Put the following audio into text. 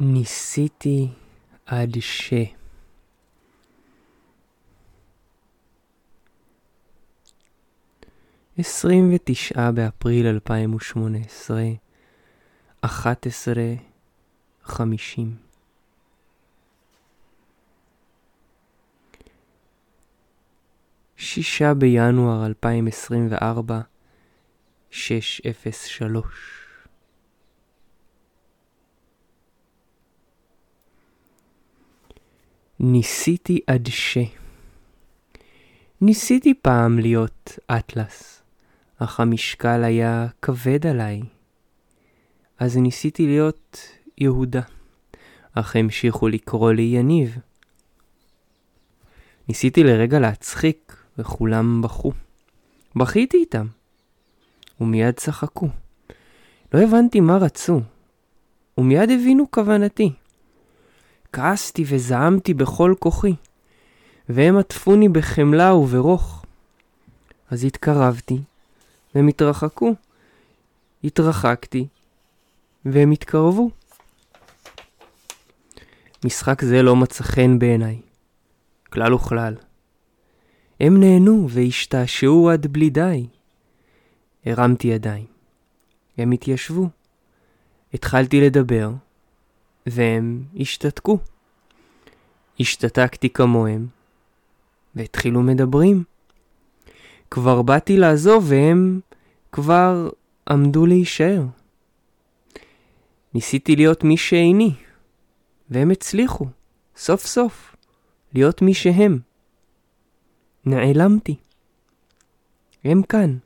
ניסיתי עד ש... עשרים ותשעה באפריל 2018, 11 50. שישה בינואר 2024, 603 ניסיתי עד ש... ניסיתי פעם להיות אטלס, אך המשקל היה כבד עליי. אז ניסיתי להיות יהודה, אך המשיכו לקרוא לי יניב. ניסיתי לרגע להצחיק, וכולם בכו. בכיתי איתם, ומיד צחקו. לא הבנתי מה רצו, ומיד הבינו כוונתי. כעסתי וזעמתי בכל כוחי, והם עטפוני בחמלה וברוך. אז התקרבתי, והם התרחקו. התרחקתי, והם התקרבו. משחק זה לא מצא חן בעיניי, כלל וכלל. הם נהנו והשתעשעו עד בלי די. הרמתי ידיים. הם התיישבו. התחלתי לדבר, והם השתתקו. השתתקתי כמוהם, והתחילו מדברים. כבר באתי לעזוב והם כבר עמדו להישאר. ניסיתי להיות מי שאיני, והם הצליחו, סוף סוף, להיות מי שהם. נעלמתי. הם כאן.